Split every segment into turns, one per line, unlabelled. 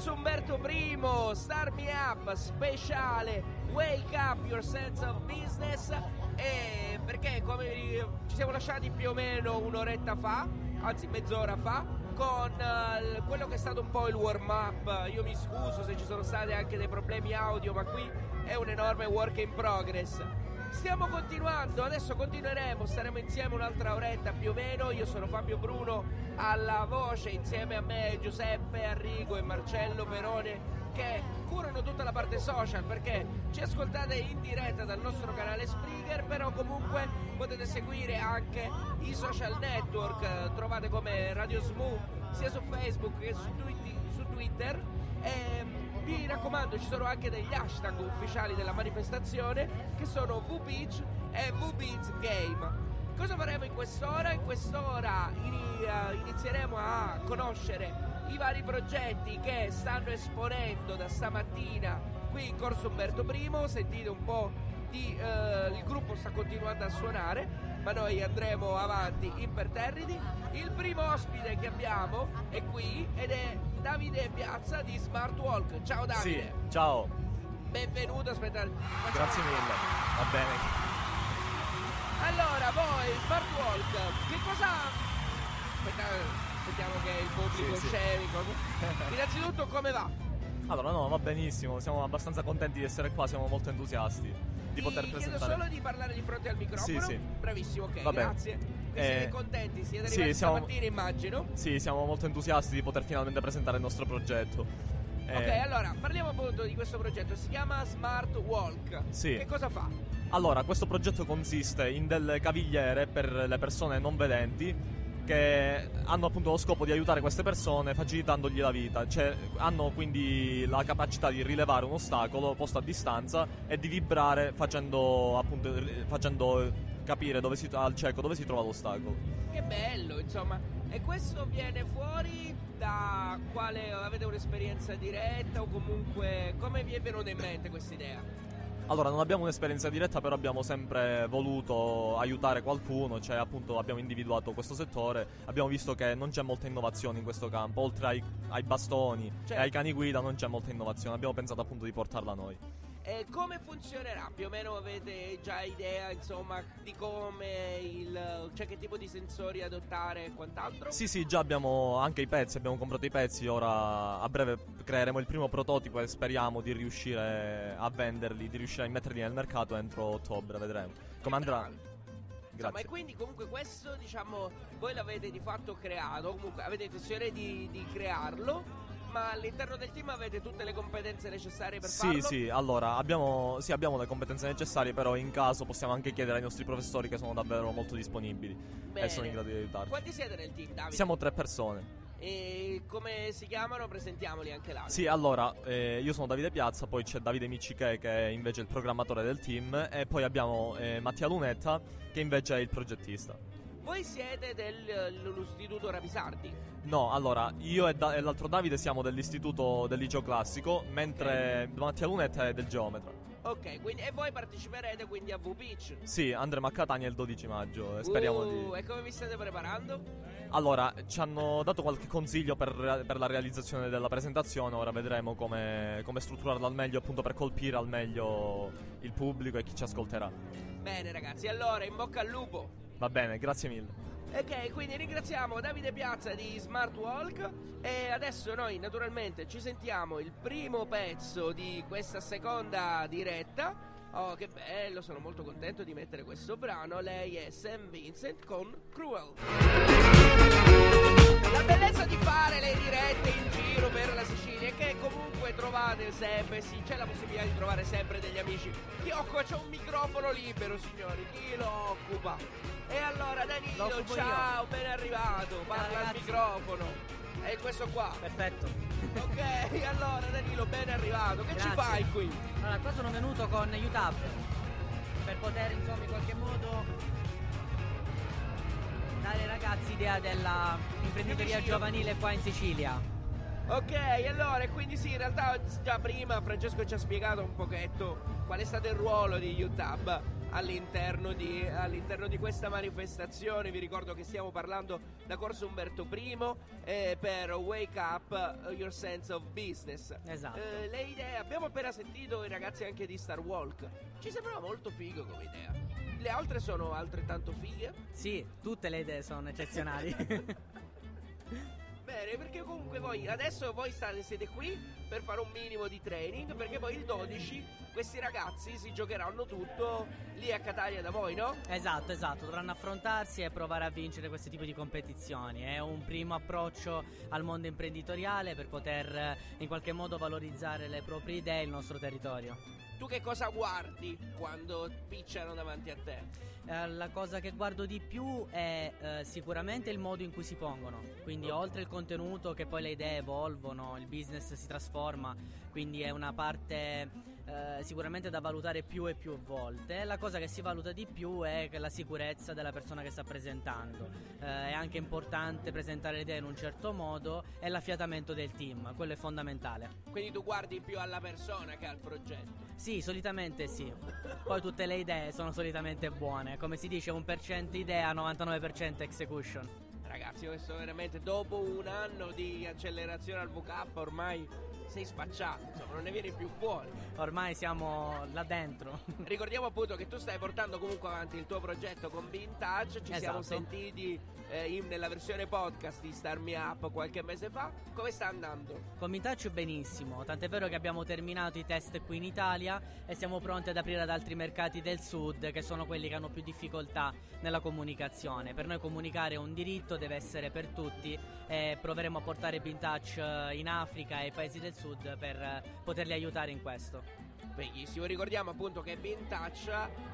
Corso Umberto I, Start Me Up, speciale Wake Up Your Sense of Business. E perché come ci siamo lasciati più o meno un'oretta fa, anzi mezz'ora fa, con eh, quello che è stato un po' il warm up. Io mi scuso se ci sono stati anche dei problemi audio, ma qui è un enorme work in progress. Stiamo continuando, adesso continueremo, staremo insieme un'altra oretta più o meno. Io sono Fabio Bruno alla voce, insieme a me Giuseppe Arrigo e Marcello Perone che curano tutta la parte social perché ci ascoltate in diretta dal nostro canale Spreaker, però comunque potete seguire anche i social network, trovate come Radio Smooth sia su Facebook che su, Twitter. E vi raccomando, ci sono anche degli hashtag ufficiali della manifestazione che sono VBeach e VBeats Game. Cosa faremo in quest'ora? In quest'ora eh, inizieremo a conoscere i vari progetti che stanno esponendo da stamattina qui in Corso Umberto I. Sentite un po' di... eh, il gruppo sta continuando a suonare, ma noi andremo avanti imperterriti. Il primo ospite che abbiamo è qui ed è Davide Piazza di Smart Walk. Ciao Davide!
Sì, ciao,
Benvenuto, aspetta. facciamo-
grazie mille. Va bene.
Allora, voi, Smart Walk, che cosa... Aspetta, aspettiamo che il pubblico
Sì, sì.
scenico... Innanzitutto come va?
Allora, no, va benissimo, siamo abbastanza contenti di essere qua, siamo molto entusiasti di
Ti
poter
chiedo
presentare.
solo di parlare di fronte al microfono.
Sì, sì.
Bravissimo, ok,
Va bene.
grazie. E
Eh,
siete contenti, siete
sì,
arrivati
siamo-
stamattina immagino.
Sì, siamo molto entusiasti di poter finalmente presentare il nostro progetto. Eh,
Ok, allora, parliamo appunto di questo progetto, si chiama Smart Walk.
Sì.
Che cosa fa?
Allora, questo progetto consiste in delle cavigliere per le persone non vedenti che hanno appunto lo scopo di aiutare queste persone facilitandogli la vita. Cioè, hanno quindi la capacità di rilevare un ostacolo posto a distanza e di vibrare facendo appunto facendo capire si, al cieco dove si trova l'ostacolo.
Che bello, insomma. E questo viene fuori da quale avete un'esperienza diretta o comunque come vi è venuta in mente questa idea?
Allora, non abbiamo un'esperienza diretta, però abbiamo sempre voluto aiutare qualcuno, cioè appunto abbiamo individuato questo settore, abbiamo visto che non c'è molta innovazione in questo campo, oltre ai, ai bastoni
Certo.
e ai cani guida non c'è molta innovazione, abbiamo pensato appunto di portarla noi.
E come funzionerà? Più o meno avete già idea, insomma, di come il. cioè che tipo di sensori adottare e quant'altro?
Sì, sì, già abbiamo anche i pezzi, abbiamo comprato i pezzi, ora a breve creeremo il primo prototipo e speriamo di riuscire a venderli, di riuscire a metterli nel mercato entro ottobre, vedremo. Come andrà?
Insomma, e
Grazie.
quindi comunque questo, diciamo, voi l'avete di fatto creato, comunque avete intenzione di, di crearlo, ma all'interno del team avete tutte le competenze necessarie per
Sì,
farlo?
sì, allora abbiamo, sì, abbiamo le competenze necessarie, però in caso possiamo anche chiedere ai nostri professori che sono davvero molto disponibili
Bene.
e sono in grado di aiutarci.
Quanti siete nel team, Davide?
Siamo tre persone.
E come si chiamano? Presentiamoli anche là.
Sì, allora, eh, io sono Davide Piazza, poi c'è Davide Micciche che è invece il programmatore del team e poi abbiamo eh, Mattia Lunetta che invece è il progettista.
Voi siete dell'istituto Rapisardi.
No, allora, io e, Da- e l'altro Davide siamo dell'istituto del liceo classico, mentre Mattia Lunetta è del geometra.
Ok, quindi, e voi parteciperete quindi a V-Pitch.
Sì, andremo a Catania il 12 maggio e speriamo
Uh,
di...
E come vi state preparando?
Allora, ci hanno dato qualche consiglio per, per la realizzazione della presentazione, ora vedremo come, come strutturarla al meglio appunto per colpire al meglio il pubblico e chi ci ascolterà.
Bene ragazzi, allora in bocca al lupo.
Va bene, grazie mille.
Ok, quindi ringraziamo Davide Piazza di Smart Walk e adesso noi naturalmente ci sentiamo il primo pezzo di questa seconda diretta. Oh, che bello, sono molto contento di mettere questo brano. Lei è Sam Vincent con Cruel. La bellezza di fare le dirette in giro per la Sicilia è che comunque trovate sempre, sì, c'è la possibilità di trovare sempre degli amici. Chi occupa, c'è un microfono libero, signori, chi lo occupa? E allora
Lo
Danilo, ciao, ben arrivato, parla al microfono. È questo qua.
Perfetto.
Ok, allora Danilo, ben arrivato. Che ci
Grazie.
fai qui?
Allora, qua sono venuto con UTAP per poter, insomma, in qualche modo dare ai ragazzi idea della imprenditoria
vicino.
giovanile qua in Sicilia.
Ok, allora, quindi sì, in realtà già prima Francesco ci ha spiegato un pochetto qual è stato il ruolo di UTAB all'interno di, all'interno di questa manifestazione. Vi ricordo che stiamo parlando da Corso Umberto I eh, per Wake Up Your Sense of Business.
Esatto.
Eh, le idee, abbiamo appena sentito i ragazzi anche di Star Walk. Ci sembrava molto figo come idea. Le altre sono altrettanto fighe.
Sì, tutte le idee sono eccezionali.
Bene, perché comunque voi adesso voi state, siete qui per fare un minimo di training, perché poi il 12 questi ragazzi si giocheranno tutto lì a Catania da voi, no?
esatto, esatto, dovranno affrontarsi e provare a vincere questo tipo di competizioni. È un primo approccio al mondo imprenditoriale per poter eh, in qualche modo valorizzare le proprie idee e il nostro territorio.
Tu che cosa guardi quando picciano davanti a te?
Eh, la cosa che guardo di più è eh, sicuramente il modo in cui si pongono, quindi oltre il contenuto che poi le idee evolvono, il business si trasforma, quindi è una parte eh, sicuramente da valutare più e più volte. La cosa che si valuta di più è la sicurezza della persona che sta presentando. Eh, è anche importante presentare le idee in un certo modo e l'affiatamento del team, quello è fondamentale.
Quindi tu guardi più alla persona che al progetto.
Sì, solitamente sì. Poi tutte le idee sono solitamente buone. Come si dice, 1% idea, 99% execution.
Ragazzi, questo veramente dopo un anno di accelerazione al VK ormai sei spacciato, insomma, non ne vieni più fuori.
Ormai siamo là dentro.
Ricordiamo appunto che tu stai portando comunque avanti il tuo progetto con Vintage, ci siamo
Esatto.
sentiti eh, in- nella versione podcast di Star Me Up qualche mese fa. Come sta andando?
Con Mintaccio benissimo, tant'è vero che abbiamo terminato i test qui in Italia e siamo pronti ad aprire ad altri mercati del sud che sono quelli che hanno più difficoltà nella comunicazione. Per noi comunicare è un diritto, deve essere per tutti e proveremo a portare Bintouch eh, in Africa e ai paesi del sud per eh, poterli aiutare in questo.
Benissimo, ricordiamo appunto che Vintage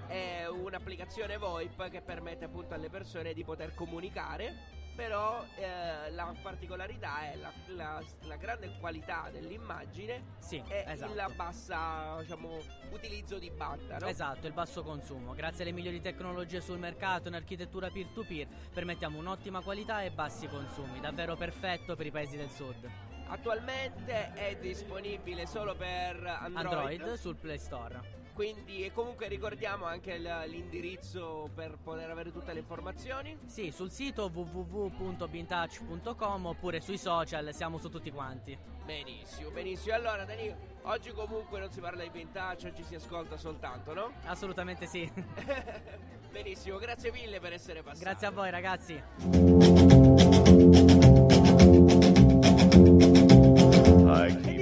è un'applicazione VoIP che permette appunto alle persone di poter comunicare, però eh, la particolarità è la, la- la grande qualità dell'immagine
Sì,
e
esatto.
il bassa diciamo, utilizzo di banda, no?
Esatto, il basso consumo. Grazie alle migliori tecnologie sul mercato in architettura peer-to-peer permettiamo un'ottima qualità e bassi consumi, davvero perfetto per i paesi del sud.
Attualmente è disponibile solo per Android,
Android sul Play Store.
quindi e comunque ricordiamo anche l'indirizzo per poter avere tutte le informazioni.
Sì, sul sito www.bintouch.com oppure sui social, siamo su tutti quanti.
Benissimo, benissimo. Allora, Danilo, oggi comunque non si parla di vintage, oggi si ascolta soltanto, no?
Assolutamente sì.
benissimo, grazie mille per essere passato.
Grazie a voi ragazzi.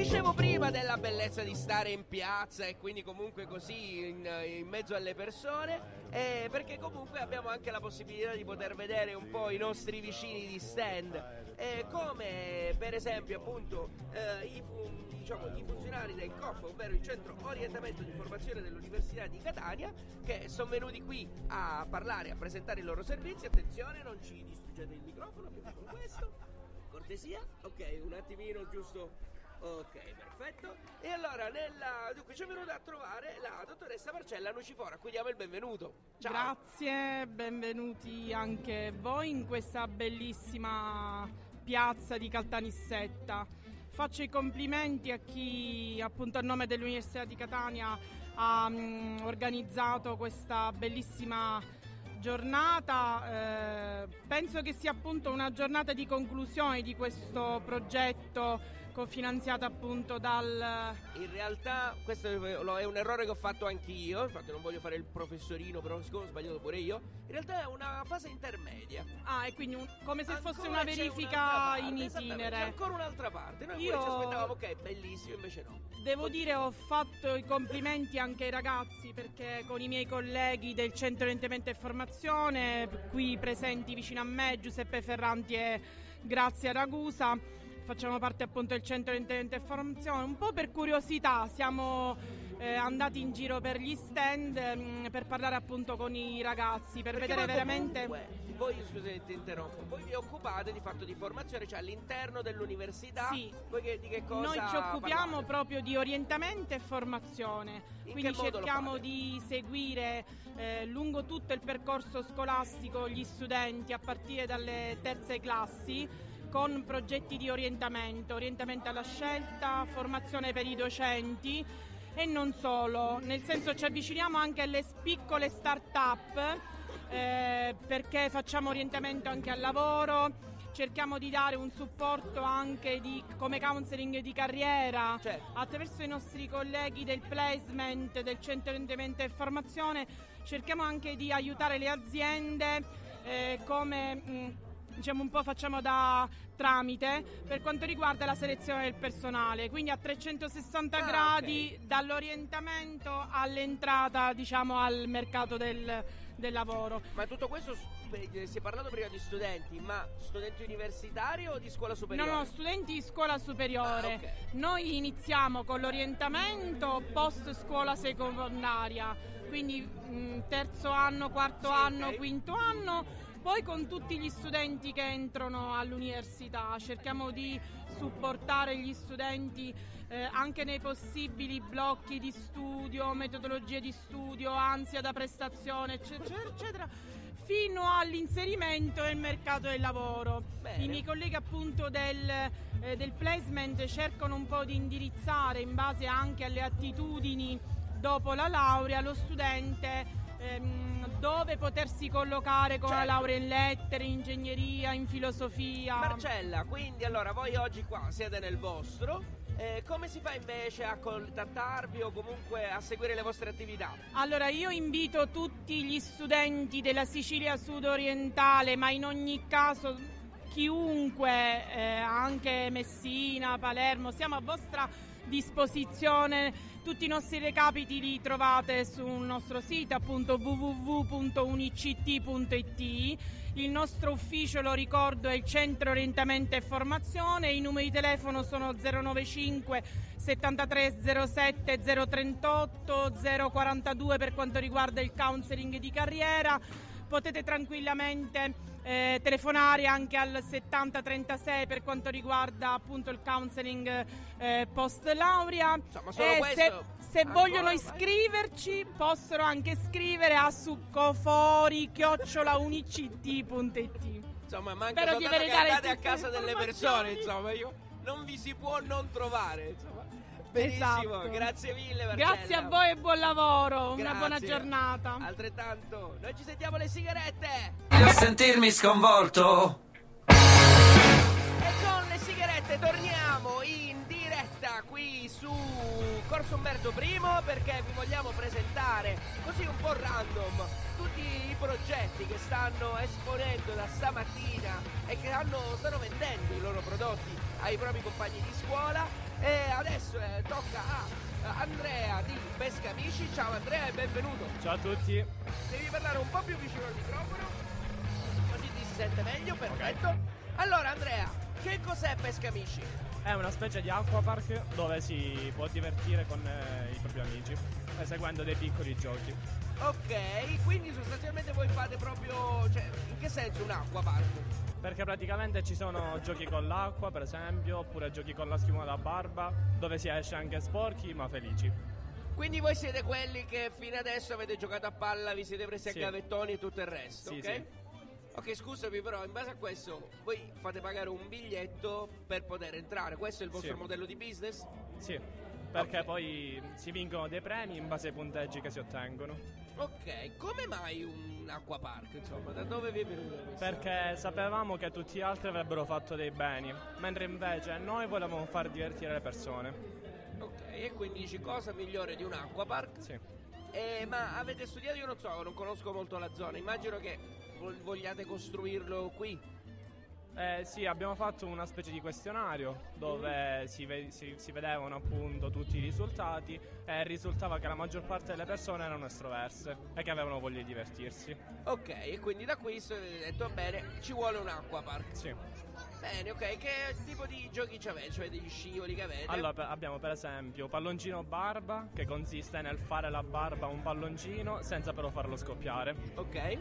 Dicevo prima della bellezza di stare in piazza e quindi comunque così in, in mezzo alle persone, eh, perché comunque abbiamo anche la possibilità di poter vedere un po' i nostri vicini di stand, eh, come per esempio appunto eh, i, diciamo, i funzionari del COF, ovvero il Centro Orientamento di Formazione dell'Università di Catania, che sono venuti qui a parlare, a presentare i loro servizi. Attenzione, non ci distruggete il microfono, abbiamo con questo. Cortesia, ok, un attimino giusto. Ok, perfetto. E allora, nella... dunque, ci è venuta a trovare la dottoressa Marcella Nucifora, a diamo il benvenuto. Ciao.
Grazie, benvenuti anche voi in questa bellissima piazza di Caltanissetta. Faccio i complimenti a chi appunto a nome dell'Università di Catania ha mm, organizzato questa bellissima giornata. Eh, penso che sia appunto una giornata di conclusione di questo progetto cofinanziato appunto dal
In realtà questo è un errore che ho fatto anch'io, infatti non voglio fare il professorino, però siccome ho sbagliato pure io, in realtà è una fase intermedia.
Ah, e quindi un- come se fosse
Ancora
una
c'è
verifica
parte,
in
esattamente, C'è
itinere.
ancora un'altra parte. Noi
Io-
ci aspettavamo, ok, bellissimo, invece no.
Devo dire ho fatto i complimenti anche ai ragazzi perché con i miei colleghi del Centro Orientamento e Formazione, qui presenti vicino a me, Giuseppe Ferranti e Grazia Ragusa, facciamo parte appunto del centro di intervento e formazione, un po' per curiosità siamo eh, andati in giro per gli stand mh, per parlare appunto con i ragazzi, per
Perché
vedere veramente...
comunque- voi scusate ti interrompo, voi vi occupate di fatto di formazione, cioè all'interno dell'università.
Sì.
Voi che, di che cosa
Noi ci occupiamo
parlate?
proprio di orientamento e formazione,
In
quindi cerchiamo di seguire eh, lungo tutto il percorso scolastico gli studenti a partire dalle terze classi con progetti di orientamento, orientamento alla scelta, formazione per i docenti e non solo, nel senso ci avviciniamo anche alle piccole start-up eh, perché facciamo orientamento anche al lavoro, cerchiamo di dare un supporto anche di- come counseling di carriera
Certo.
attraverso i nostri colleghi del placement, del centro di orientamento e formazione, cerchiamo anche di aiutare le aziende eh, come mh, diciamo un po' facciamo da tramite per quanto riguarda la selezione del personale, quindi a 360
Ah,
gradi dall'orientamento all'entrata diciamo al mercato del, del lavoro.
Ma tutto questo eh, si è parlato prima di studenti, ma studenti universitari o di scuola superiore?
No, no, studenti di scuola superiore.
Ah, ok.
Noi iniziamo con l'orientamento post scuola secondaria, quindi mh, terzo anno, quarto
Sì,
anno,
ok.
quinto anno. Poi con tutti gli studenti che entrano all'università cerchiamo di supportare gli studenti eh, anche nei possibili blocchi di studio, metodologie di studio, ansia da prestazione, eccetera, eccetera, fino all'inserimento nel mercato del lavoro.
Bene.
I miei colleghi appunto del, eh, del placement cercano un po' di indirizzare in base anche alle attitudini dopo la laurea lo studente ehm, dove potersi collocare con la
Certo.
laurea in lettere, in ingegneria, in filosofia.
Marcella, quindi allora voi oggi qua siete nel vostro. eh, come si fa invece a contattarvi o comunque a seguire le vostre attività?
Allora io invito tutti gli studenti della Sicilia sud-orientale, ma in ogni caso chiunque, eh, anche Messina, Palermo, siamo a vostra disposizione. Tutti i nostri recapiti li trovate sul nostro sito appunto www.unicitt.it. Il nostro ufficio, lo ricordo, è il Centro Orientamento e Formazione. I numeri di telefono sono 095 73 07 038 042 per quanto riguarda il counseling di carriera. Potete tranquillamente eh, telefonare anche al 7036 per quanto riguarda appunto il counseling eh, post laurea.
Insomma, solo
E
questo-
se, se
ancora,
vogliono
vai.
iscriverci possono anche scrivere a succofori chiocciolaunicit.it.
Insomma, manca
Spero di
soltanto che andate a casa
le
delle persone, insomma, io non vi si può non trovare, insomma. Benissimo,
Esatto.
grazie mille Marcella.
Grazie a voi e buon lavoro, una buona
Grazie.
giornata.
Altrettanto, noi ci sentiamo le sigarette.
a sentirmi sconvolto.
E con le sigarette torniamo in diretta qui su Corso Umberto I perché vi vogliamo presentare così un po' random tutti i progetti che stanno esponendo da stamattina e che hanno- stanno vendendo i loro prodotti ai propri compagni di scuola. E adesso eh, tocca a a Andrea di Pesca Amici. Ciao Andrea e benvenuto.
Ciao a tutti.
Devi parlare un po' più vicino al microfono, così ti si sente meglio, perfetto. Allora Andrea, che cos'è Pesca Amici?
È una specie di aquapark dove si può divertire con eh, i propri amici, eseguendo dei piccoli giochi.
Ok, quindi sostanzialmente voi fate proprio, cioè, in che senso un acquapark?
Perché praticamente ci sono giochi con l'acqua, per esempio, oppure giochi con la schiuma da barba, dove si esce anche sporchi ma felici.
Quindi voi siete quelli che fino adesso avete giocato a palla, vi siete presi
Sì.
a gavettoni e tutto il resto,
Sì,
ok?
sì.
Ok, scusami però, in base a questo, voi fate pagare un biglietto per poter entrare, questo è il vostro
Sì.
modello di business?
Sì, perché
Ok.
poi si vincono dei premi in base ai punteggi che si ottengono.
Ok, come mai un acquapark, insomma, da dove vi è venuto questo?
Perché sapevamo che tutti gli altri avrebbero fatto dei beni, mentre invece noi volevamo far divertire le persone.
Ok, e quindi dici cosa migliore di un acquapark?
Sì.
Eh, ma avete studiato, io non so, non conosco molto la zona, immagino che vo- vogliate costruirlo qui.
Eh, sì, abbiamo fatto una specie di questionario dove si, ve- si- si vedevano appunto tutti i risultati e risultava che la maggior parte delle persone erano estroverse e che avevano voglia di divertirsi.
Ok, e quindi da qui avete detto bene, ci vuole un acquapark.
Sì.
Bene, ok, che tipo di giochi ci avete? Cioè degli scivoli che avete?
Allora, per- abbiamo per esempio palloncino barba, che consiste nel fare la barba a un palloncino senza però farlo scoppiare.
Ok.
Eh,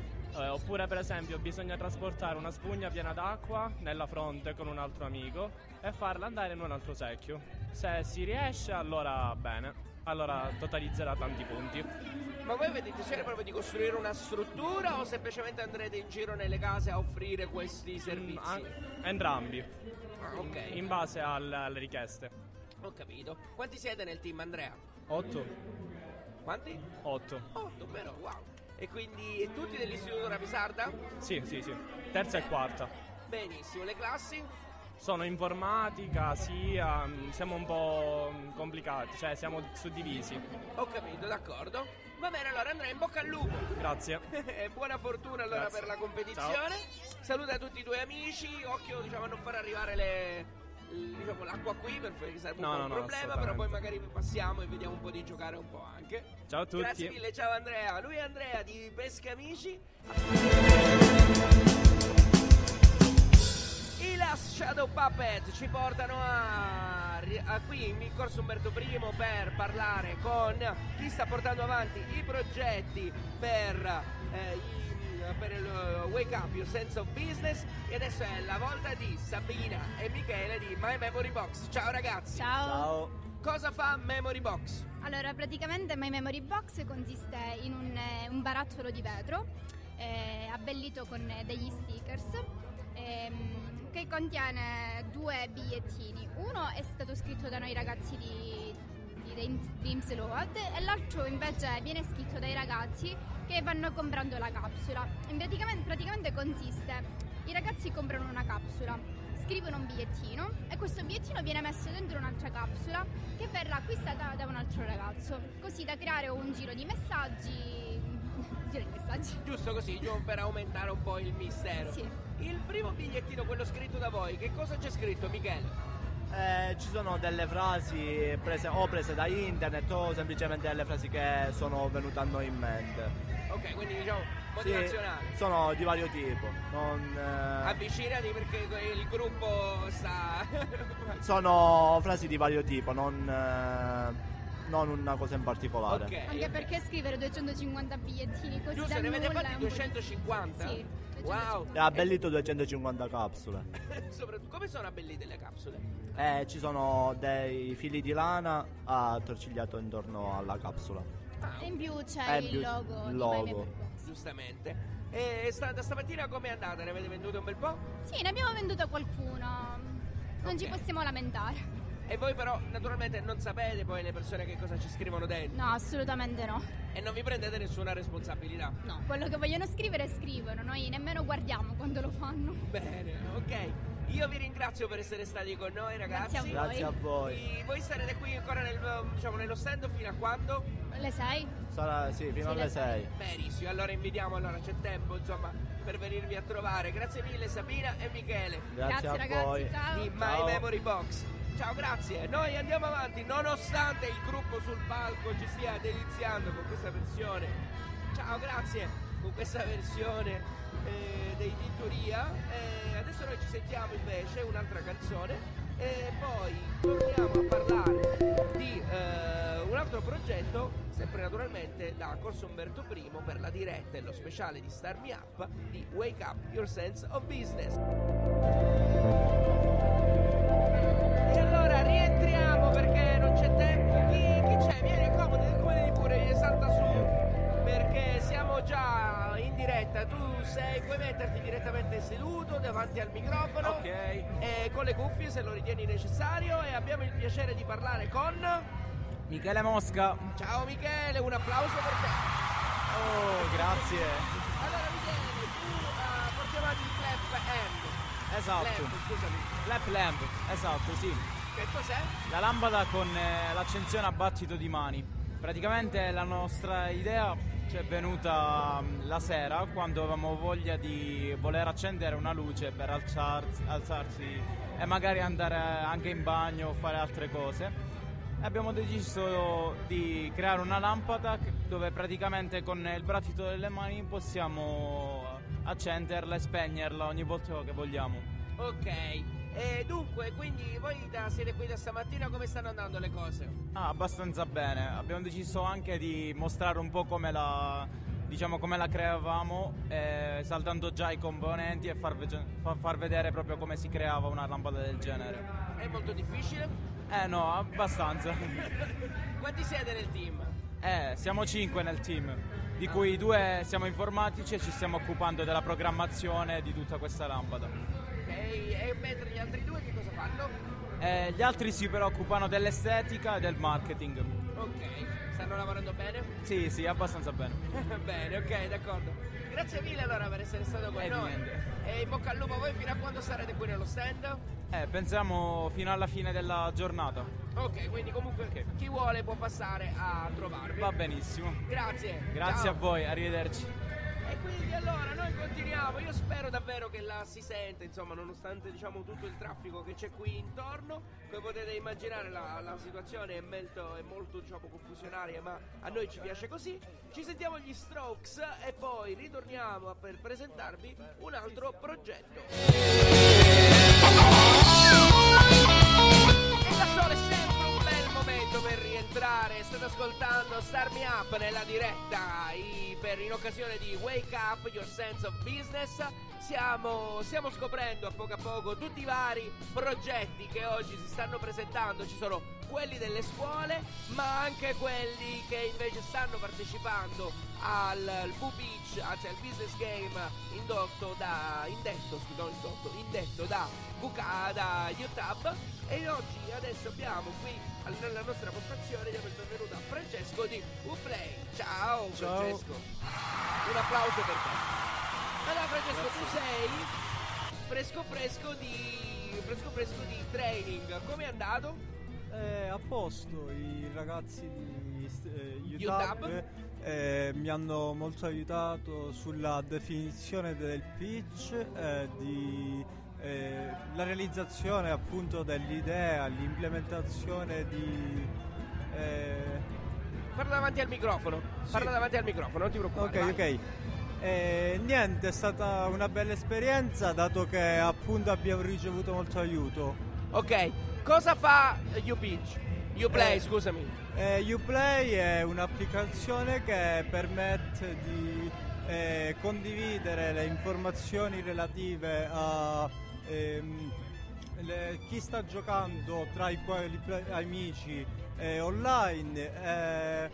oppure, per esempio, bisogna trasportare una spugna piena d'acqua nella fronte con un altro amico e farla andare in un altro secchio. Se si riesce, allora bene. Allora totalizzerà tanti punti.
Ma voi avete intenzione proprio di costruire una struttura o semplicemente andrete in giro nelle case a offrire questi servizi?
Mm, entrambi,
Ah, ok,
in base al- alle richieste.
ho capito. Quanti siete nel team, Andrea?
8.
Quanti?
8.
Otto, però, wow. E quindi tutti dell'Istituto Rapisarda?
Sì, sì, sì. Terza e quarta.
Benissimo, le classi?
Sono informatica, sia. mm, Siamo un po' complicati, cioè siamo suddivisi.
Ho capito, d'accordo. Va bene, allora Andrea, in bocca al lupo.
Grazie.
Buona fortuna allora
Grazie.
per la competizione. Saluta tutti i tuoi amici. Occhio, diciamo, a non far arrivare le. Diciamo, l'acqua qui perché sarebbe
No,
un po'
no, no,
problema, però poi magari passiamo e vediamo un po' di giocare un po' anche.
Ciao a tutti.
Grazie mille, ciao Andrea. Lui è Andrea di Pesca Amici. I Last Shadow Puppet ci portano a, a qui in Corso Umberto I per parlare con chi sta portando avanti i progetti per, eh, i- per il Wake Up Your Sense of Business e adesso è la volta di Sabina e Michele di My Memory Box. Ciao ragazzi!
Ciao.
Cosa fa Memory Box?
Allora, praticamente My Memory Box consiste in un, eh, un barattolo di vetro eh, abbellito con degli stickers ehm, che contiene due bigliettini. Uno è stato scritto da noi ragazzi di, di Dreams- Road e l'altro invece viene scritto dai ragazzi che vanno comprando la capsula. Praticamente, praticamente consiste, i ragazzi comprano una capsula, scrivono un bigliettino e questo bigliettino viene messo dentro un'altra capsula che verrà acquistata da un altro ragazzo, così da creare un giro di messaggi. Giro di messaggi.
Giusto così, giù per aumentare un po' il mistero.
Sì.
Il primo bigliettino, quello scritto da voi, che cosa c'è scritto, Michele?
Eh, ci sono delle frasi prese o prese da internet o semplicemente delle frasi che sono venute a noi in mente.
Ok, quindi diciamo
Sì,
motivazionale.
sono di vario tipo. Non, eh,
Avvicinati perché il gruppo sta.
sono frasi di vario tipo, non, eh, non una cosa in particolare.
ok.
Anche perché scrivere 250 bigliettini così
Giusto,
da
ne avete fatti
un po'
250?
Sì, 250.
Wow!
E ha abbellito 250 capsule.
Soprattutto, come sono abbellite le capsule?
Eh, ci sono dei fili di lana attorcigliato intorno alla capsula.
Ah,
E in più c'è
Eh,
il
più-
logo.
il logo.
Giustamente. E sta, da stamattina come è andata? Ne avete vendute un bel po'?
Sì, ne abbiamo venduto qualcuno. Non ci
Ok.
possiamo lamentare.
E voi però naturalmente non sapete poi le persone che cosa ci scrivono dentro.
No, assolutamente no.
E non vi prendete nessuna responsabilità.
No, quello che vogliono scrivere scrivono, noi nemmeno guardiamo quando lo fanno.
Bene, ok. Io vi ringrazio per essere stati con noi ragazzi.
Grazie a voi.
Grazie a voi.
E voi starete qui ancora nel, diciamo, nello stand fino a quando?
Le sai?
Sarà sì, fino
Sì,
alle
le sei.
6.
Benissimo, allora invitiamo, allora c'è tempo insomma per venirvi a trovare. Grazie mille Sabina e Michele
Grazie, a
ragazzi,
voi.
ciao.
di My
Ciao.
Memory Box. Ciao, grazie. Noi andiamo avanti nonostante il gruppo sul palco ci stia deliziando con questa versione. Ciao, grazie. Con questa versione eh, dei Tintoria. Eh, adesso noi ci sentiamo invece un'altra canzone e poi torniamo a parlare di eh, un altro progetto, sempre naturalmente da Corso Umberto I per la diretta e lo speciale di Star Me Up di Wake Up Your Sense of Business. Rientriamo perché non c'è tempo. Chi, chi c'è? Vieni, accomodati, accomodati pure, salta su. Perché siamo già in diretta. Tu sei, puoi metterti direttamente seduto davanti al microfono.
Ok.
E con le cuffie se lo ritieni necessario. E abbiamo il piacere di parlare con.
Michele Mosca.
Ciao Michele, un applauso per te.
Oh, grazie.
Allora Michele, tu uh, porti avanti il clap hand.
Esatto.
Lamp, scusami.
Lap lamp, esatto, sì.
Che cos'è?
La lampada con eh, l'accensione a battito di mani. Praticamente la nostra idea ci è venuta mm, la sera quando avevamo voglia di voler accendere una luce per alzarsi, alzarsi e magari andare anche in bagno o fare altre cose. Abbiamo deciso di creare una lampada dove praticamente con il battito delle mani possiamo accenderla e spegnerla ogni volta che vogliamo.
Ok. E dunque, quindi voi da, siete qui da stamattina, come stanno andando le cose?
Ah, abbastanza bene. Abbiamo deciso anche di mostrare un po' come la, diciamo, come la creavamo, eh, saltando già i componenti e far, far vedere proprio come si creava una lampada del genere.
È molto difficile?
Eh no, abbastanza.
Quanti siete nel team?
Eh, siamo cinque nel team, di cui due siamo informatici e ci stiamo occupando della programmazione di tutta questa lampada.
Ok, e mentre gli altri due che cosa fanno?
Eh, gli altri si preoccupano dell'estetica e del marketing.
Ok, stanno lavorando bene?
Sì, sì, abbastanza bene.
bene, ok, d'accordo. Grazie mille allora per essere stato con
Eh,
noi.
niente.
E in bocca al lupo voi fino a quando sarete qui nello stand?
Eh, pensiamo fino alla fine della giornata.
Ok, quindi comunque chi vuole può passare a trovarvi.
Va benissimo.
Grazie.
Grazie
Ciao.
a voi, arrivederci.
E quindi allora noi continuiamo, io spero davvero che la si sente, insomma, nonostante diciamo tutto il traffico che c'è qui intorno, come potete immaginare la, la situazione è molto, è molto diciamo confusionaria, ma a noi ci piace così. Ci sentiamo gli Strokes e poi ritorniamo per presentarvi un altro progetto. State ascoltando Star Me Up nella diretta per- in occasione di Wake Up Your Sense of Business. Stiamo, stiamo scoprendo a poco a poco tutti i vari progetti che oggi si stanno presentando. Ci sono quelli delle scuole, ma anche quelli che invece stanno partecipando al, al Beach, anzi al business game indotto da indetto, scusa, indotto, indetto da Buca da YouTube e oggi adesso abbiamo qui nella nostra postazione diamo il benvenuto a Francesco di Uplay. Ciao,
Ciao.
Francesco. Un applauso per te. Allora Francesco, tu sei fresco fresco di fresco fresco di training. Come è andato?
Eh, a posto, i ragazzi di eh,
UTAB?
UTAB eh, mi hanno molto aiutato sulla definizione del pitch, eh, di, eh, la realizzazione appunto dell'idea, l'implementazione di... eh,
Parla davanti al microfono. Parla davanti al microfono, non ti preoccupare.
Ok,
vai.
ok. Eh, niente, è stata una bella esperienza dato che appunto abbiamo ricevuto molto aiuto.
Ok, cosa fa UPitch? Uplay,
Eh,
scusami.
Eh, Uplay è un'applicazione che permette di eh, condividere le informazioni relative a ehm, le- chi sta giocando tra i quali amici eh, online.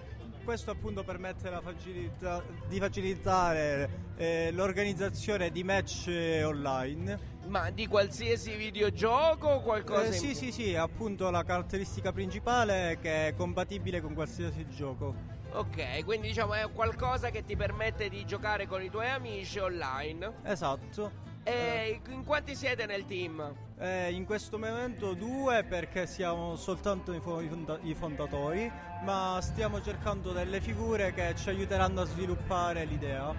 Questo appunto permette facilita- di facilitare eh, l'organizzazione di match online.
Ma di qualsiasi videogioco o qualcosa?
Eh, sì, sì, sì, appunto la caratteristica principale è che è compatibile con qualsiasi gioco.
Ok, quindi diciamo è qualcosa che ti permette di giocare con i tuoi amici online.
Esatto.
E in quanti siete nel team?
Eh, in questo momento due perché siamo soltanto i, fo- i fonda- i fondatori, ma stiamo cercando delle figure che ci aiuteranno a sviluppare l'idea.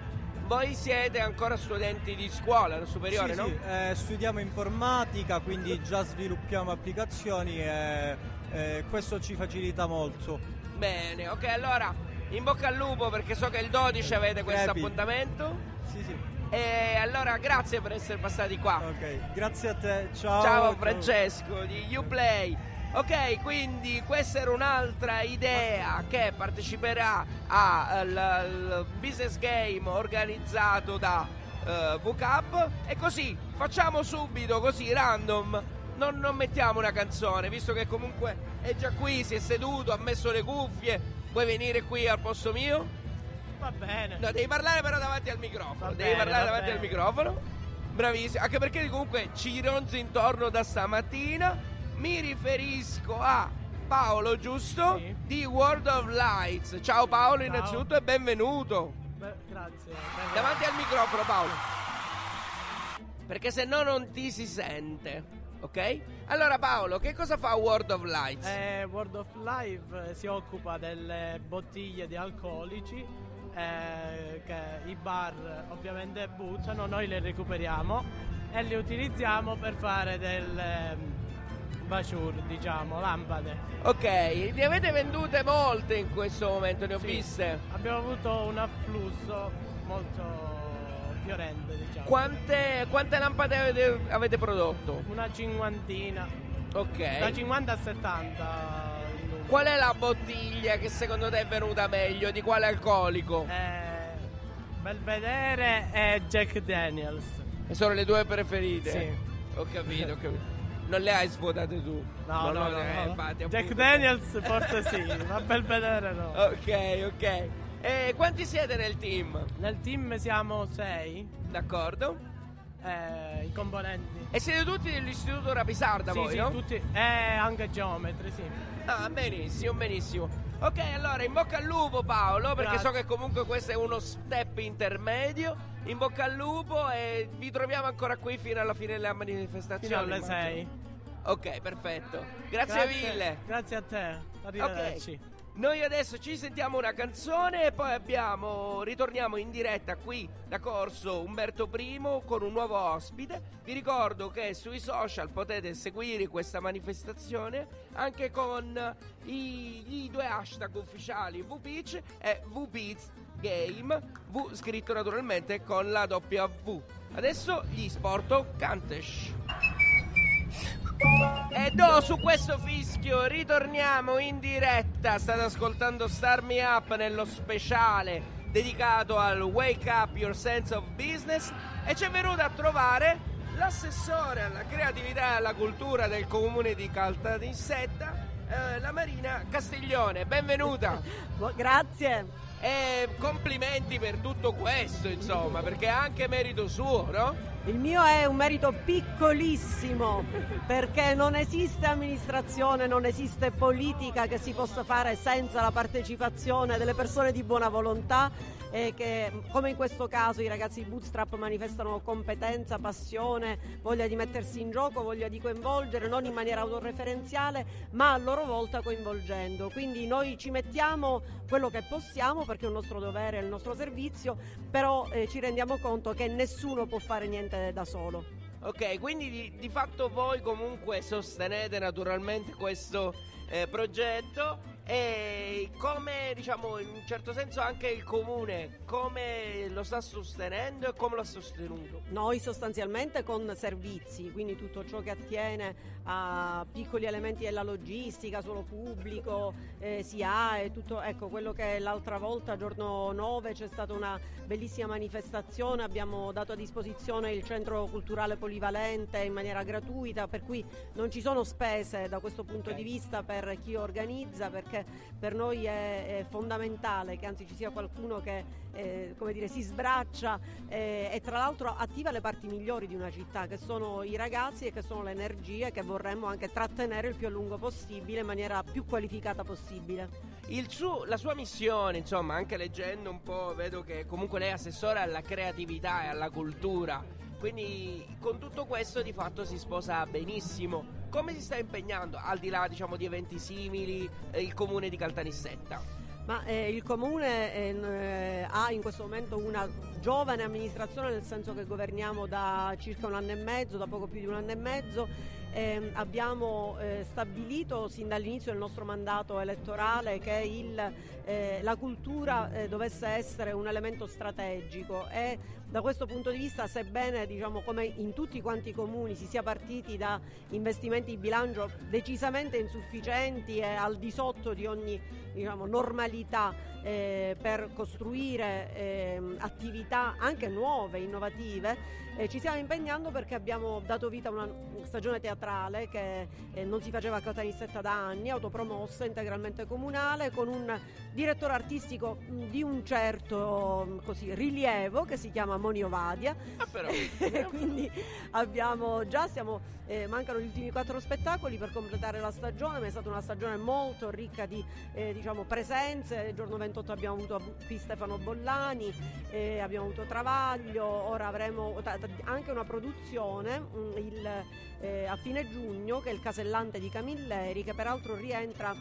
Voi siete ancora studenti di scuola superiore,
Sì,
no?
sì, eh, studiamo informatica, quindi già sviluppiamo applicazioni e eh, questo ci facilita molto.
Bene, ok, allora in bocca al lupo perché so che il 12 avete questo appuntamento.
Sì, sì.
E allora grazie per essere passati qua.
Ok, grazie a te. Ciao.
Ciao Francesco di Uplay. Ok, quindi questa era un'altra idea che parteciperà al business game organizzato da eh, VCAP. E così facciamo subito, così random. Non, non mettiamo una canzone, visto che comunque è già qui, si è seduto, ha messo le cuffie. Vuoi venire qui al posto mio?
Va bene.
No, devi parlare però davanti al microfono.
Va
devi
bene,
parlare
va
davanti
bene.
al microfono. Bravissimo. Anche perché comunque ci ronzi intorno da stamattina. Mi riferisco a Paolo, giusto? Di World of Lights. Ciao Paolo,
Ciao.
innanzitutto e benvenuto.
Beh, grazie.
Davanti al microfono, Paolo. Perché se no non ti si sente. Ok? Allora Paolo, che cosa fa World of Lights?
Eh, World of Life eh, si occupa delle bottiglie di alcolici eh, che i bar ovviamente buttano, noi le recuperiamo e le utilizziamo per fare delle mm, bashur, diciamo, lampade.
Ok, ne avete vendute molte in questo momento, ne ho
Sì.
viste.
Abbiamo avuto un afflusso molto fiorente, diciamo.
Quante, quante lampade avete, avete prodotto?
Una cinquantina.
Ok.
Da 50 a 70.
Qual è la bottiglia che secondo te è venuta meglio? Di quale alcolico?
Eh, Belvedere e Jack Daniels.
E sono le tue preferite?
Sì.
Ho capito, ho capito. Non le hai svuotate tu?
No, no, no.
eh,
no.
infatti,
Jack. Daniels forse sì, ma Belvedere no.
Ok, ok. E quanti siete nel team?
Nel team siamo sei.
D'accordo.
Eh, I componenti.
E siete tutti dell'istituto Rapisarda
sì,
voi,
sì,
no?
tutti. Eh, anche geometri, sì.
Ah, benissimo, benissimo. Ok, allora in bocca al lupo Paolo, perché
Grazie.
so che comunque questo è uno step intermedio. In bocca al lupo e vi troviamo ancora qui fino alla fine della manifestazione.
Fino alle
immagino.
6.
Ok, perfetto. Grazie, mille.
Grazie a te. Arrivederci.
Ok. Noi adesso ci sentiamo una canzone e poi abbiamo ritorniamo in diretta qui da Corso Umberto I con un nuovo ospite. Vi ricordo che sui social potete seguire questa manifestazione anche con i, i due hashtag ufficiali VPitch e Game, V scritto naturalmente con la W. Adesso gli sporto Cantesh. E do su questo fischio ritorniamo in diretta. State ascoltando Star Me Up nello speciale dedicato al Wake Up Your Sense of Business e ci è venuta a trovare l'assessore alla creatività e alla cultura del comune di Caltanissetta, eh, la Marina Castiglione. Benvenuta.
Grazie.
E complimenti per tutto questo, insomma, perché è anche merito suo, no?
Il mio è un merito piccolissimo perché non esiste amministrazione, non esiste politica che si possa fare senza la partecipazione delle persone di buona volontà e che come in questo caso i ragazzi Bootstrap manifestano competenza, passione, voglia di mettersi in gioco, voglia di coinvolgere non in maniera autoreferenziale ma a loro volta coinvolgendo. Quindi noi ci mettiamo quello che possiamo perché è un nostro dovere, è il nostro servizio, però eh, ci rendiamo conto che nessuno può fare niente da solo.
Ok, quindi di, di fatto voi comunque sostenete naturalmente questo eh, progetto e come diciamo in un certo senso anche il comune come lo sta sostenendo e come lo ha sostenuto?
Noi sostanzialmente con servizi, quindi tutto ciò che attiene a piccoli elementi della logistica, suolo pubblico, eh, si ha e tutto, ecco quello che l'altra volta, giorno 9, c'è stata una bellissima manifestazione, abbiamo dato a disposizione il centro culturale polivalente in maniera gratuita, per cui non ci sono spese da questo punto di vista per chi organizza, perché per noi è, è fondamentale che anzi ci sia qualcuno che eh, come dire, si sbraccia eh, e tra l'altro attiva le parti migliori di una città, che sono i ragazzi e che sono le energie che vorremmo anche trattenere il più a lungo possibile in maniera più qualificata possibile.
Il suo- la sua missione, insomma, anche leggendo un po', vedo che comunque lei è assessore alla creatività e alla cultura. Quindi con tutto questo di fatto si sposa benissimo. Come si sta impegnando, al di là diciamo di eventi simili, eh, il comune di Caltanissetta?
Ma eh, il comune eh, eh, ha in questo momento una giovane amministrazione, nel senso che governiamo da circa un anno e mezzo, da poco più di un anno e mezzo. Ehm, abbiamo eh, stabilito sin dall'inizio del nostro mandato elettorale che il, eh, la cultura eh, dovesse essere un elemento strategico e da questo punto di vista, sebbene diciamo, come in tutti quanti i comuni si sia partiti da investimenti di bilancio decisamente insufficienti e al di sotto di ogni diciamo, normalità eh, per costruire ehm, attività anche nuove, innovative, eh, ci stiamo impegnando perché abbiamo dato vita a una stagione teatrale che eh, non si faceva a Catanissetta da anni, autopromossa, integralmente comunale, con un direttore artistico di un certo così, rilievo che si chiama Moni Ovadia. E quindi abbiamo già stiamo, eh, mancano gli ultimi quattro spettacoli per completare la stagione, ma è stata una stagione molto ricca di eh, diciamo, presenze. Il giorno 28 abbiamo avuto P. Stefano Bollani, eh, abbiamo avuto Travaglio, ora avremo anche una produzione mh, il, eh, a fine giugno che è il Casellante di Camilleri, che peraltro rientra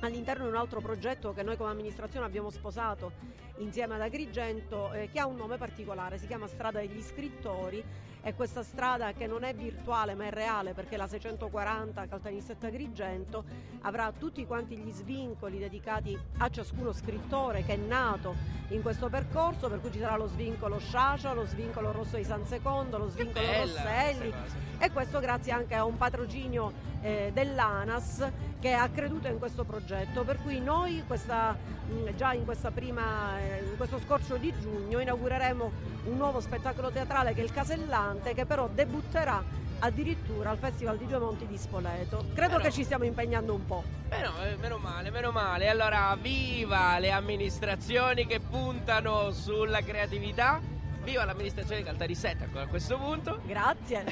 all'interno di un altro progetto che noi come amministrazione abbiamo sposato insieme ad Agrigento eh, che ha un nome particolare, si chiama Strada degli Scrittori. E questa strada che non è virtuale ma è reale perché la 640 Caltanissetta Agrigento avrà tutti quanti gli svincoli dedicati a ciascuno scrittore che è nato in questo percorso per cui ci sarà lo svincolo Sciascia, lo svincolo Rosso di San Secondo, lo svincolo Rosselli. e questo grazie anche a un patrocinio eh, dell'ANAS che ha creduto in questo progetto. Per cui noi questa, già in, questa prima, eh, in questo scorcio di giugno inaugureremo un nuovo spettacolo teatrale che è il Casellante che però debutterà addirittura al Festival di Due Monti di Spoleto. Credo
Però-
che ci stiamo impegnando un po'.
Meno, eh, meno male, meno male. Allora, viva le amministrazioni che puntano sulla creatività. Viva l'amministrazione di Caltanissetta a questo punto.
Grazie.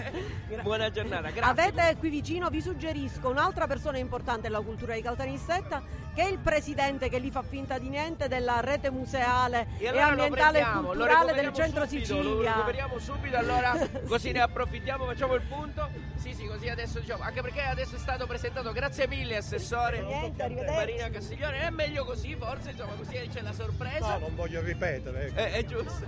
Buona giornata, grazie.
Avete qui vicino, vi suggerisco un'altra persona importante della cultura di Caltanissetta che è il presidente che lì fa finta di niente della rete museale
E
e,
allora lo
ambientale e
lo
culturale del centro
subito, Lo
Sicilia.
recuperiamo subito, allora così ne approfittiamo, facciamo il punto. Sì, sì, così adesso diciamo, anche perché adesso è stato presentato, grazie mille Assessore
Niente, arrivederci.
Marina Castiglione, è meglio così forse, insomma, così c'è la sorpresa.
No, non voglio ripetere. ecco.
Eh, è giusto.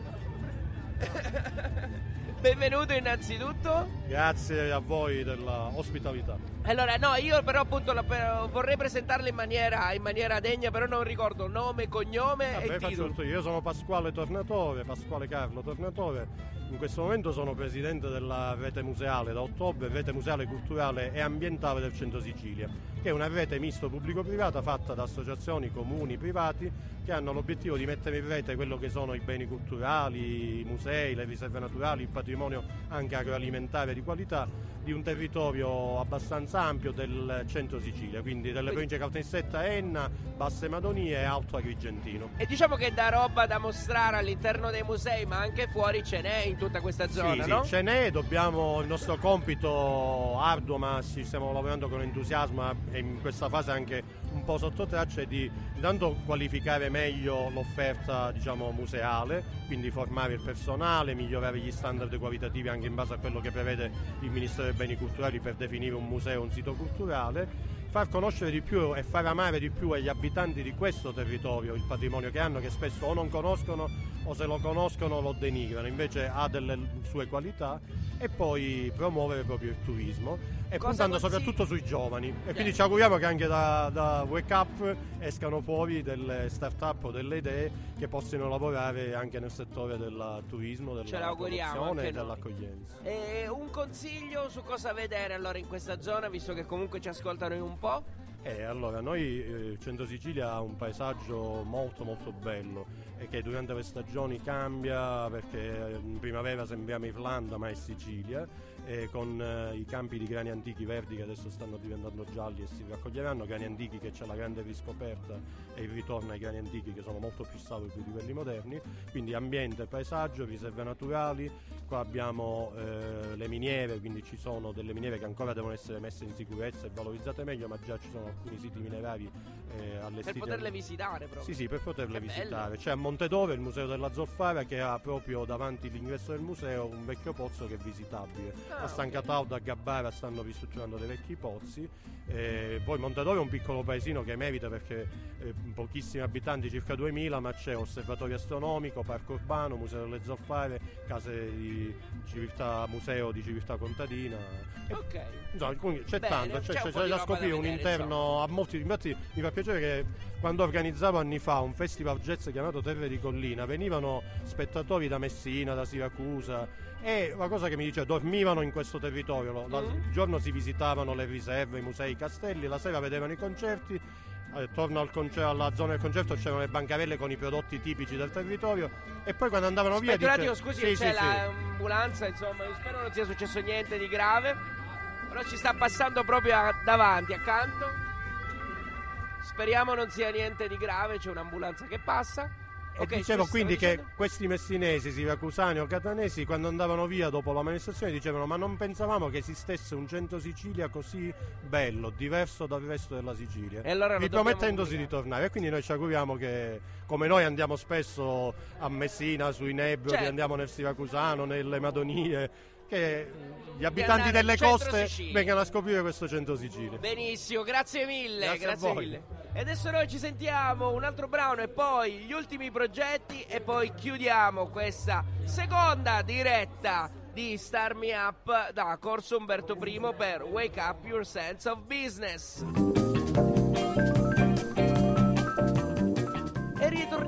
Benvenuto innanzitutto.
Grazie a voi della ospitalità.
Allora, no, io però appunto la- vorrei presentarla in maniera, in maniera degna, però non ricordo nome, cognome
Vabbè,
e titolo.
Io sono Pasquale Tornatore, Pasquale Carlo Tornatore. In questo momento sono presidente della rete museale da ottobre, rete museale culturale e ambientale del Centro Sicilia, che è una rete misto pubblico-privata fatta da associazioni, comuni, privati che hanno l'obiettivo di mettere in rete quello che sono i beni culturali, i musei, le riserve naturali, il patrimonio anche agroalimentare di qualità di un territorio abbastanza ampio del centro Sicilia, quindi delle province Caltanissetta, Enna, Basse Madonie e Alto Agrigentino.
E diciamo che da roba da mostrare all'interno dei musei, ma anche fuori ce n'è in tutta questa zona,
sì,
no?
sì, ce n'è, dobbiamo il nostro compito arduo, ma ci stiamo lavorando con entusiasmo e in questa fase anche un po' sotto traccia è di intanto qualificare meglio l'offerta diciamo, museale, quindi formare il personale, migliorare gli standard qualitativi anche in base a quello che prevede il Ministero dei Beni Culturali per definire un museo, un sito culturale far conoscere di più e far amare di più agli abitanti di questo territorio il patrimonio che hanno, che spesso o non conoscono o se lo conoscono lo denigrano, invece ha delle sue qualità e poi promuovere proprio il turismo e
Cosa
puntando
consigli-
soprattutto sui giovani. E quindi
Eh.
ci auguriamo che anche da, da Wake Up escano fuori delle start-up o delle idee che possano lavorare anche nel settore del turismo, della promozione e dell'accoglienza.
E un consiglio su cosa vedere allora in questa zona, visto che comunque ci ascoltano in un po'?
Eh, allora, noi eh, Centro Sicilia ha un paesaggio molto molto bello e che durante le stagioni cambia perché in primavera sembriamo Irlanda ma è Sicilia e con eh, i campi di grani antichi verdi che adesso stanno diventando gialli e si raccoglieranno, grani antichi che c'è la grande riscoperta e il ritorno ai grani antichi che sono molto più salubri di quelli moderni, quindi ambiente, paesaggio, riserve naturali, qua abbiamo eh, le miniere, quindi ci sono delle miniere che ancora devono essere messe in sicurezza e valorizzate meglio, ma già ci sono alcuni siti minerari eh, allestiti.
Per poterle visitare proprio.
Sì, sì, per poterle
Che
visitare.
bello.
C'è a Montedove il museo della Zoffara che ha proprio davanti all'ingresso del museo un vecchio pozzo che è visitabile. A San Cataldo, a Gabbara stanno ristrutturando dei vecchi pozzi. Eh, poi Montedove è un piccolo paesino che merita perché eh, pochissimi abitanti, circa 2000, ma c'è osservatorio astronomico, parco urbano, museo delle zoffare, case di civiltà, museo di civiltà contadina.
Ok.
Insomma, c'è
Bene,
tanto,
c'è
c'è, c'è, da scoprire un
vedere,
interno a molti. Infatti mi fa piacere che quando organizzavo anni fa un festival jazz chiamato Terre di Collina venivano spettatori da Messina, da Siracusa e la cosa che mi dice dormivano in questo territorio, la-
Mm.
il giorno si visitavano le riserve, i musei, i castelli, la sera vedevano i concerti. eh, Attorno al conce- alla zona del concerto c'erano le bancarelle con i prodotti tipici del territorio e poi quando andavano via
Aspetta un attimo, scusi,
Sì,
c'è
sì, sì.
l'ambulanza, insomma, spero non sia successo niente di grave. Però ci sta passando proprio a- davanti, accanto. Speriamo non sia niente di grave, c'è un'ambulanza che passa.
E
Ok,
dicevo quindi che
dicendo?
questi messinesi, siracusani o catanesi, quando andavano via dopo la manifestazione, dicevano: Ma non pensavamo che esistesse un centro Sicilia così bello, diverso dal resto della Sicilia.
E allora lo
ripromettendosi
dobbiamo
di tornare. E quindi noi ci auguriamo che, come noi andiamo spesso a Messina, sui Nebrodi,
Certo.
andiamo nel Siracusano, nelle Madonie, che gli abitanti delle coste
Sicilia.
vengano a scoprire questo centro Sicilia.
Benissimo, grazie mille,
Grazie
grazie, mille. E adesso noi ci sentiamo un altro brano e poi gli ultimi progetti e poi chiudiamo questa seconda diretta di Star Me Up da Corso Umberto I per Wake Up Your Sense of Business.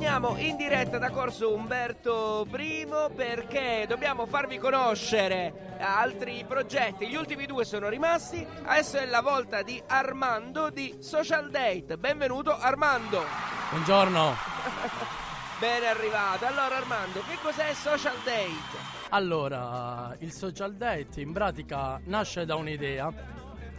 Ritorniamo in diretta da Corso Umberto I perché dobbiamo farvi conoscere altri progetti. Gli ultimi due sono rimasti. Adesso è la volta di Armando di Social Date. Benvenuto Armando.
Buongiorno.
Ben arrivato. Allora Armando, che cos'è Social Date?
Allora, il social date in pratica nasce da un'idea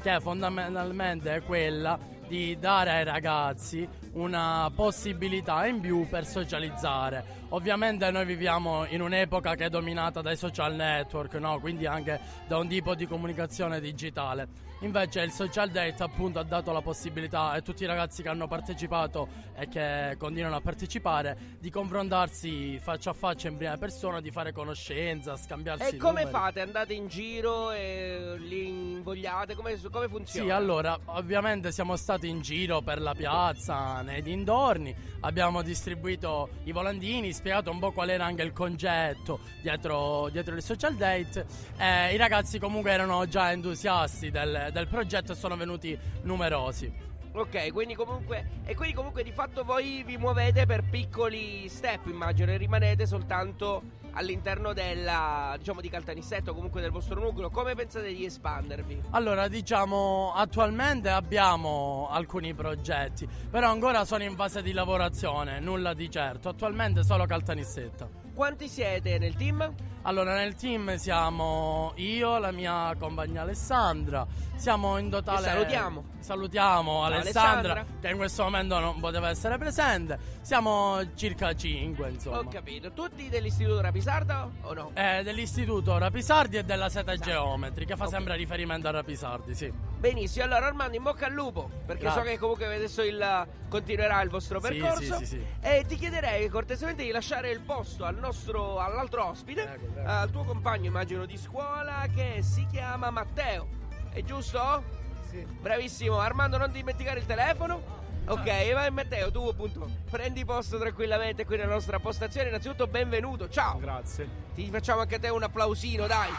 che fondamentalmente è quella di dare ai ragazzi una possibilità in più per socializzare. Ovviamente noi viviamo in un'epoca che è dominata dai social network, no? quindi anche da un tipo di comunicazione digitale. Invece il social date appunto ha dato la possibilità a tutti i ragazzi che hanno partecipato e che continuano a partecipare di confrontarsi faccia a faccia in prima persona, di fare conoscenza, scambiarsi
E come
numeri.
fate? Andate in giro e li invogliate? Come, come funziona?
Sì, allora, ovviamente siamo stati in giro per la piazza, nei dintorni, abbiamo distribuito i volantini, spiegato un po' qual era anche il concetto dietro, dietro il social date. Eh, I ragazzi comunque erano già entusiasti del, del progetto e sono venuti numerosi.
Ok, quindi comunque. E quindi comunque di fatto voi vi muovete per piccoli step, immagino, e rimanete soltanto all'interno della. diciamo di Caltanissetta o comunque del vostro nucleo. Come pensate di espandervi?
Allora, diciamo, attualmente abbiamo alcuni progetti, però ancora sono in fase di lavorazione, nulla di certo. Attualmente solo Caltanissetta.
Quanti siete nel team?
Allora, nel team siamo io, la mia compagna Alessandra. Siamo in totale.
Che salutiamo.
Salutiamo Alessandra,
Alessandra.
che in questo momento non poteva essere presente. Siamo circa 5, insomma.
Ho capito. Tutti dell'istituto Rapisarda o no?
Eh, dell'istituto Rapisardi e della Seta Geometri, che fa sempre riferimento a Rapisardi, sì.
Benissimo, allora Armando in bocca al lupo, perché
Grazie.
so che comunque adesso il, continuerà il vostro percorso.
sì, sì, sì.
E ti chiederei cortesemente di lasciare il posto al nostro, all'altro ospite,
prego.
al tuo compagno immagino di scuola che si chiama Matteo. È giusto?
Sì.
Bravissimo, Armando non dimenticare il telefono. Ok, vai Matteo, tu appunto prendi posto tranquillamente qui nella nostra postazione. Innanzitutto benvenuto, ciao.
Grazie.
Ti facciamo anche a te un applausino, dai.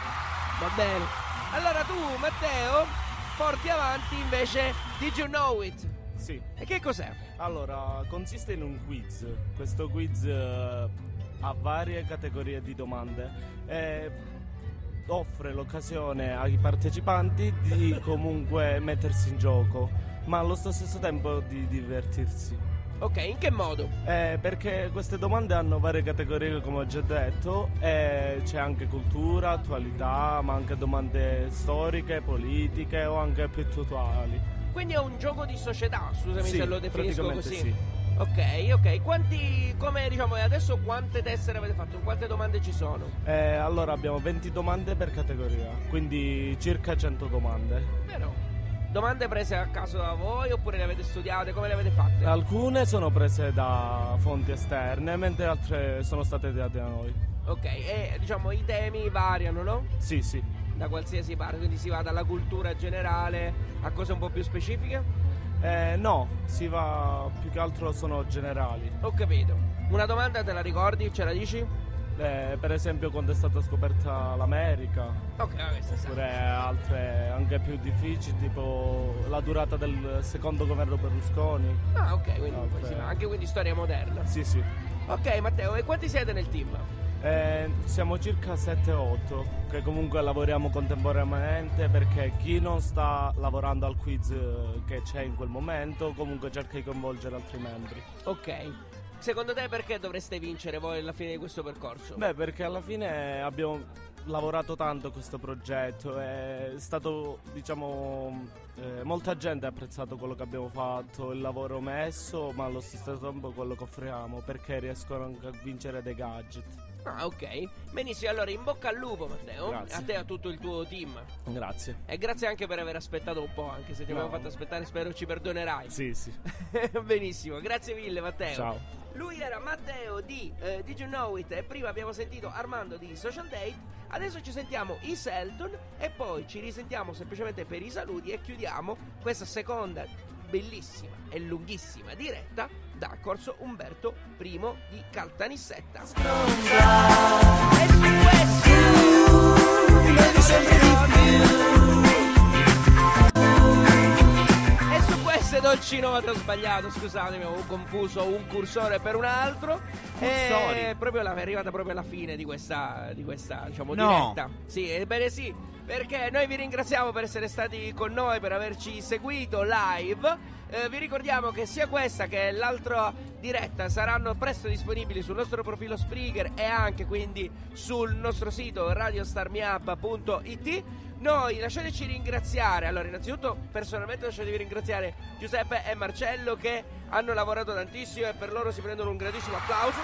Va bene. Allora tu, Matteo, porti avanti invece Did You Know It?
Sì.
E che cos'è?
Allora, consiste in un quiz. Questo quiz eh, ha varie categorie di domande e offre l'occasione ai partecipanti di comunque mettersi in gioco, ma allo stesso tempo di divertirsi.
Ok, in che modo?
Eh, perché queste domande hanno varie categorie, come ho già detto, e c'è anche cultura, attualità, ma anche domande storiche, politiche o anche più attuali.
Quindi è un gioco di società, scusami
Sì,
se lo definisco così.
sì.
Ok, ok. Quanti, come diciamo, e adesso quante tessere avete fatto? Quante domande ci sono?
Eh, allora abbiamo 20 domande per categoria, quindi circa 100 domande.
Vero? Domande prese a caso da voi oppure le avete studiate? Come le avete fatte?
Alcune sono prese da fonti esterne, mentre altre sono state date da noi.
Ok, e diciamo i temi variano, no?
Sì, sì.
Da qualsiasi parte, quindi si va dalla cultura generale a cose un po' più specifiche?
Eh, no, si va più che altro sono generali.
Ho capito. Una domanda te la ricordi? Ce la dici?
Eh, per esempio quando è stata scoperta l'America.
Ok, sta
Oppure altre anche più difficili, tipo la durata del secondo governo Berlusconi.
Ah, ok, quindi
Altre-
va anche quindi storia moderna.
Sì, sì.
Ok, Matteo, e quanti siete nel team?
Eh, siamo circa 7-8 che comunque lavoriamo contemporaneamente perché chi non sta lavorando al quiz eh, che c'è in quel momento comunque cerca di coinvolgere altri membri.
Ok. Secondo te perché dovreste vincere voi alla fine di questo percorso?
Beh, perché alla fine abbiamo lavorato tanto questo progetto, è stato, diciamo, eh, molta gente ha apprezzato quello che abbiamo fatto, il lavoro messo, ma allo stesso tempo quello che offriamo, perché riescono anche a vincere dei gadget.
Ah, ok. Benissimo, allora in bocca al lupo, Matteo.
Grazie.
A te e a tutto il tuo team.
Grazie.
E grazie anche per aver aspettato un po', anche se ti
No.
abbiamo fatto aspettare, spero ci perdonerai.
Sì, sì.
Benissimo, grazie mille Matteo.
Ciao.
Lui era Matteo di eh, Did You Know It e prima abbiamo sentito Armando di Social Date. Adesso ci sentiamo i Selton e poi ci risentiamo semplicemente per i saluti e chiudiamo questa seconda bellissima e lunghissima diretta da Corso Umberto I di Caltanissetta. E su questo E su questo dolci note ho sbagliato, scusatemi, ho confuso un cursore per un altro.
Cursori.
E proprio la, è arrivata proprio alla fine di questa, di questa diciamo,
No.
diretta. Sì, ebbene sì, perché noi vi ringraziamo per essere stati con noi, per averci seguito live. Eh, vi ricordiamo che sia questa che l'altra diretta saranno presto disponibili sul nostro profilo Spreaker e anche quindi sul nostro sito radiostarmiup.it. Noi lasciateci ringraziare, allora innanzitutto personalmente lasciatevi ringraziare Giuseppe e Marcello che hanno lavorato tantissimo e per loro si prendono un grandissimo applauso.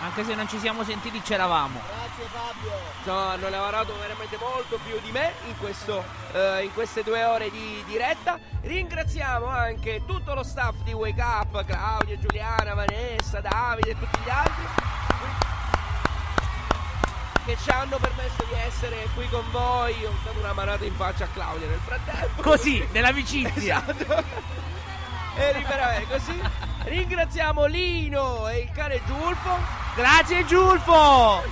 Anche se non ci siamo sentiti, c'eravamo.
Grazie Fabio. No, hanno lavorato veramente molto più di me in, questo, eh, in queste due ore di diretta. Ringraziamo anche tutto lo staff di Wake Up, Claudia, Giuliana, Vanessa, Davide e tutti gli altri che ci hanno permesso di essere qui con voi. Ho dato una manata in faccia a Claudia nel frattempo.
Così, nell'amicizia.
Esatto. E ripetere così. Ringraziamo Lino e il cane Giulfo.
Grazie Giulfo!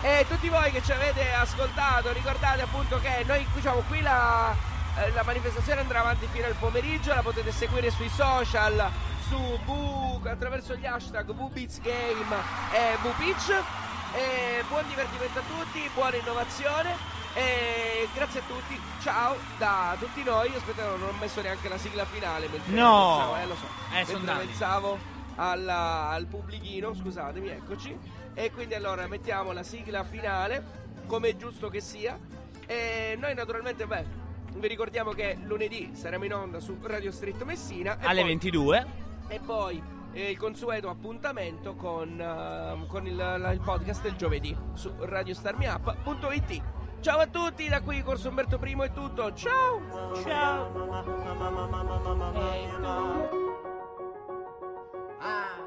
E tutti voi che ci avete ascoltato, ricordate appunto che noi diciamo qui la, eh, la manifestazione andrà avanti fino al pomeriggio, la potete seguire sui social, su V, attraverso gli hashtag VBeatsGame e VPitch. E buon divertimento a tutti, buona innovazione. E grazie a tutti, ciao da tutti noi. Aspetta, non ho messo neanche la sigla finale. mentre
No.
pensavo, eh, lo so.
Eh,
Mentre pensavo alla- al pubblichino, scusatemi, eccoci. E quindi allora mettiamo la sigla finale, come è giusto che sia. E noi naturalmente, beh, vi ricordiamo che lunedì saremo in onda su Radio Street Messina.
Alle
poi-
22.
E poi eh, il consueto appuntamento con, eh, con il, la, il, podcast del giovedì su radiostarmiup.it. Ciao a tutti, da qui Corso Umberto I è tutto. Ciao! Ciao! Hey, ah.